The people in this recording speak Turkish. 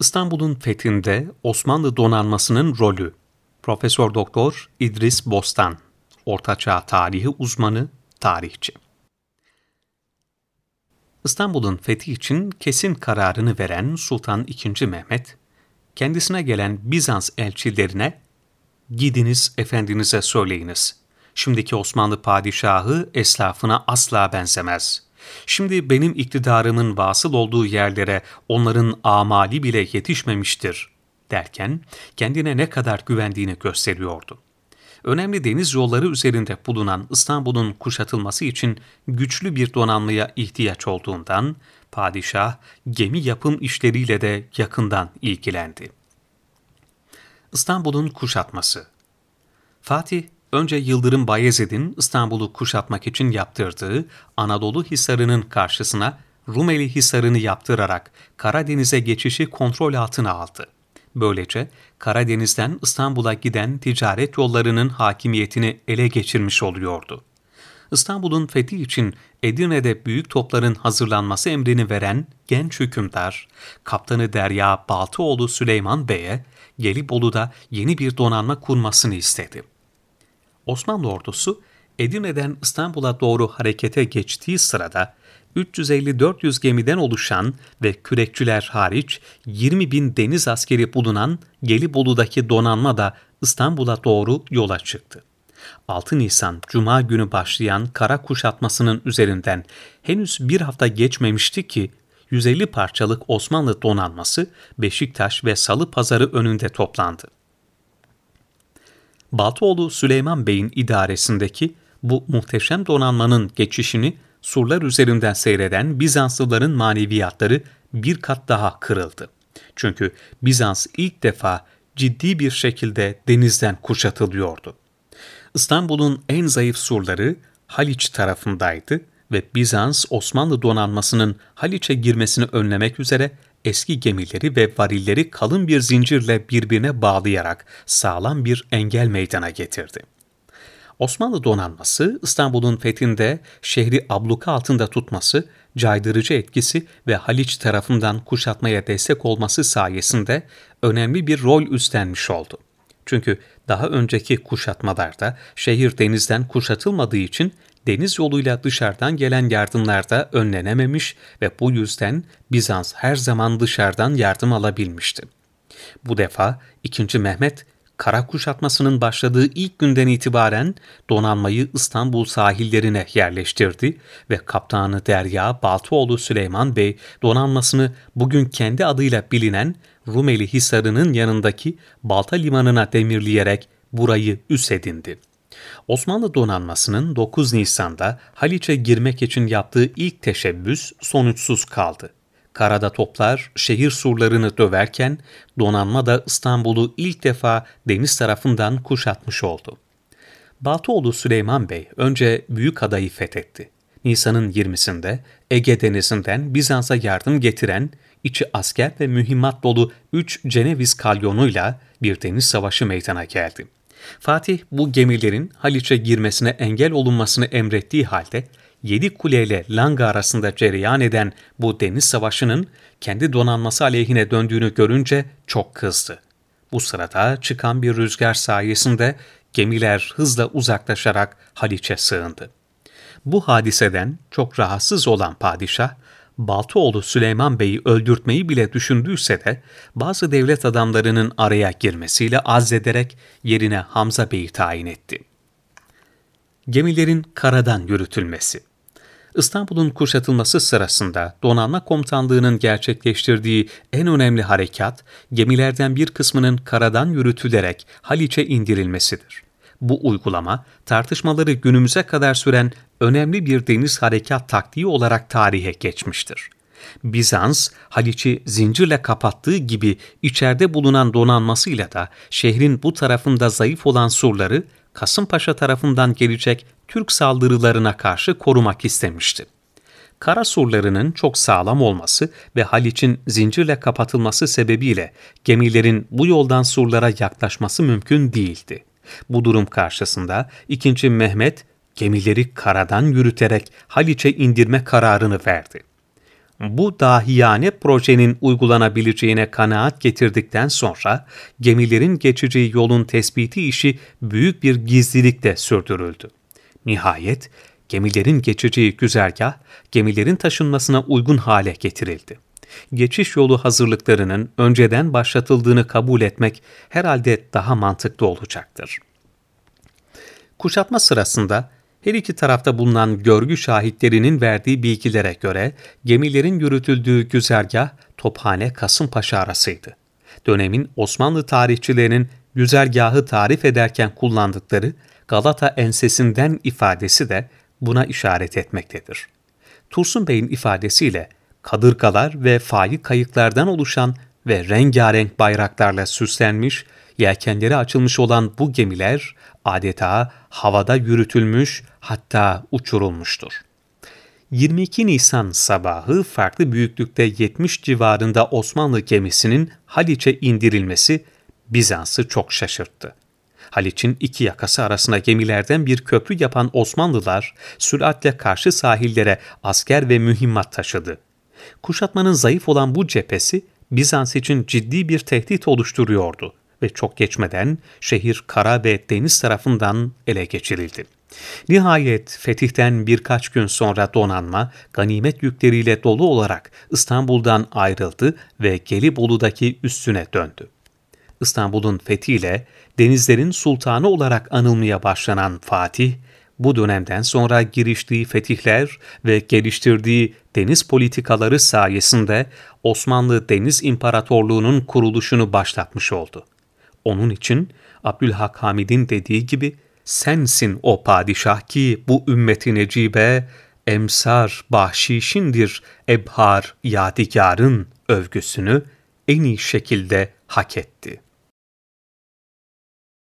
İstanbul'un fethinde Osmanlı donanmasının rolü. Profesör Doktor İdris Bostan, Ortaçağ tarihi uzmanı, tarihçi. İstanbul'un fethi için kesin kararını veren Sultan II. Mehmet, kendisine gelen Bizans elçilerine "Gidiniz efendinize söyleyiniz. Şimdiki Osmanlı padişahı eslafına asla benzemez. Şimdi benim iktidarımın vasıl olduğu yerlere onların amali bile yetişmemiştir." derken kendine ne kadar güvendiğini gösteriyordu önemli deniz yolları üzerinde bulunan İstanbul'un kuşatılması için güçlü bir donanmaya ihtiyaç olduğundan padişah gemi yapım işleriyle de yakından ilgilendi. İstanbul'un kuşatması Fatih, önce Yıldırım Bayezid'in İstanbul'u kuşatmak için yaptırdığı Anadolu Hisarı'nın karşısına Rumeli Hisarı'nı yaptırarak Karadeniz'e geçişi kontrol altına aldı. Böylece Karadeniz'den İstanbul'a giden ticaret yollarının hakimiyetini ele geçirmiş oluyordu. İstanbul'un fethi için Edirne'de büyük topların hazırlanması emrini veren genç hükümdar, kaptanı Derya Baltıoğlu Süleyman Bey'e Gelibolu'da yeni bir donanma kurmasını istedi. Osmanlı ordusu Edirne'den İstanbul'a doğru harekete geçtiği sırada 350-400 gemiden oluşan ve kürekçiler hariç 20 bin deniz askeri bulunan Gelibolu'daki donanma da İstanbul'a doğru yola çıktı. 6 Nisan Cuma günü başlayan kara kuşatmasının üzerinden henüz bir hafta geçmemişti ki 150 parçalık Osmanlı donanması Beşiktaş ve Salı Pazarı önünde toplandı. Baltoğlu Süleyman Bey'in idaresindeki bu muhteşem donanmanın geçişini surlar üzerinden seyreden Bizanslıların maneviyatları bir kat daha kırıldı. Çünkü Bizans ilk defa ciddi bir şekilde denizden kuşatılıyordu. İstanbul'un en zayıf surları Haliç tarafındaydı ve Bizans Osmanlı donanmasının Haliç'e girmesini önlemek üzere eski gemileri ve varilleri kalın bir zincirle birbirine bağlayarak sağlam bir engel meydana getirdi. Osmanlı donanması İstanbul'un fethinde şehri abluka altında tutması, caydırıcı etkisi ve Haliç tarafından kuşatmaya destek olması sayesinde önemli bir rol üstlenmiş oldu. Çünkü daha önceki kuşatmalarda şehir denizden kuşatılmadığı için deniz yoluyla dışarıdan gelen yardımlar da önlenememiş ve bu yüzden Bizans her zaman dışarıdan yardım alabilmişti. Bu defa 2. Mehmet kara kuşatmasının başladığı ilk günden itibaren donanmayı İstanbul sahillerine yerleştirdi ve kaptanı Derya Baltıoğlu Süleyman Bey donanmasını bugün kendi adıyla bilinen Rumeli Hisarı'nın yanındaki Balta Limanı'na demirleyerek burayı üs edindi. Osmanlı donanmasının 9 Nisan'da Haliç'e girmek için yaptığı ilk teşebbüs sonuçsuz kaldı. Karada toplar şehir surlarını döverken donanma da İstanbul'u ilk defa deniz tarafından kuşatmış oldu. Baltoğlu Süleyman Bey önce Büyük Adayı fethetti. Nisan'ın 20'sinde Ege Denizi'nden Bizans'a yardım getiren, içi asker ve mühimmat dolu 3 Ceneviz kalyonuyla bir deniz savaşı meydana geldi. Fatih bu gemilerin Haliç'e girmesine engel olunmasını emrettiği halde Yedi Kule ile Langa arasında cereyan eden bu deniz savaşının kendi donanması aleyhine döndüğünü görünce çok kızdı. Bu sırada çıkan bir rüzgar sayesinde gemiler hızla uzaklaşarak Haliç'e sığındı. Bu hadiseden çok rahatsız olan padişah, Baltıoğlu Süleyman Bey'i öldürtmeyi bile düşündüyse de bazı devlet adamlarının araya girmesiyle azzederek yerine Hamza Bey'i tayin etti. Gemilerin karadan yürütülmesi İstanbul'un kuşatılması sırasında donanma komutanlığının gerçekleştirdiği en önemli harekat, gemilerden bir kısmının karadan yürütülerek Haliç'e indirilmesidir. Bu uygulama, tartışmaları günümüze kadar süren önemli bir deniz harekat taktiği olarak tarihe geçmiştir. Bizans, Haliç'i zincirle kapattığı gibi içeride bulunan donanmasıyla da şehrin bu tarafında zayıf olan surları Kasımpaşa tarafından gelecek Türk saldırılarına karşı korumak istemişti. Kara surlarının çok sağlam olması ve Haliç'in zincirle kapatılması sebebiyle gemilerin bu yoldan surlara yaklaşması mümkün değildi. Bu durum karşısında 2. Mehmet gemileri karadan yürüterek Haliç'e indirme kararını verdi. bu dahiyane projenin uygulanabileceğine kanaat getirdikten sonra gemilerin geçeceği yolun tespiti işi büyük bir gizlilikle sürdürüldü. Nihayet gemilerin geçeceği güzergah gemilerin taşınmasına uygun hale getirildi. Geçiş yolu hazırlıklarının önceden başlatıldığını kabul etmek herhalde daha mantıklı olacaktır. Kuşatma sırasında her iki tarafta bulunan görgü şahitlerinin verdiği bilgilere göre gemilerin yürütüldüğü güzergah Tophane Kasımpaşa arasıydı. Dönemin Osmanlı tarihçilerinin güzergahı tarif ederken kullandıkları Galata ensesinden ifadesi de buna işaret etmektedir. Tursun Bey'in ifadesiyle kadırgalar ve fayi kayıklardan oluşan ve rengarenk bayraklarla süslenmiş, yelkenleri açılmış olan bu gemiler adeta havada yürütülmüş hatta uçurulmuştur. 22 Nisan sabahı farklı büyüklükte 70 civarında Osmanlı gemisinin Haliç'e indirilmesi Bizans'ı çok şaşırttı. Haliç'in iki yakası arasında gemilerden bir köprü yapan Osmanlılar süratle karşı sahillere asker ve mühimmat taşıdı. Kuşatmanın zayıf olan bu cephesi Bizans için ciddi bir tehdit oluşturuyordu ve çok geçmeden şehir kara ve deniz tarafından ele geçirildi. Nihayet fetihten birkaç gün sonra donanma ganimet yükleriyle dolu olarak İstanbul'dan ayrıldı ve Gelibolu'daki üstüne döndü. İstanbul'un fethiyle denizlerin sultanı olarak anılmaya başlanan Fatih, bu dönemden sonra giriştiği fetihler ve geliştirdiği deniz politikaları sayesinde Osmanlı Deniz İmparatorluğu'nun kuruluşunu başlatmış oldu. Onun için Abdülhak Hamid'in dediği gibi sensin o padişah ki bu ümmeti necibe emsar bahşişindir ebhar yadigarın övgüsünü en iyi şekilde hak etti.''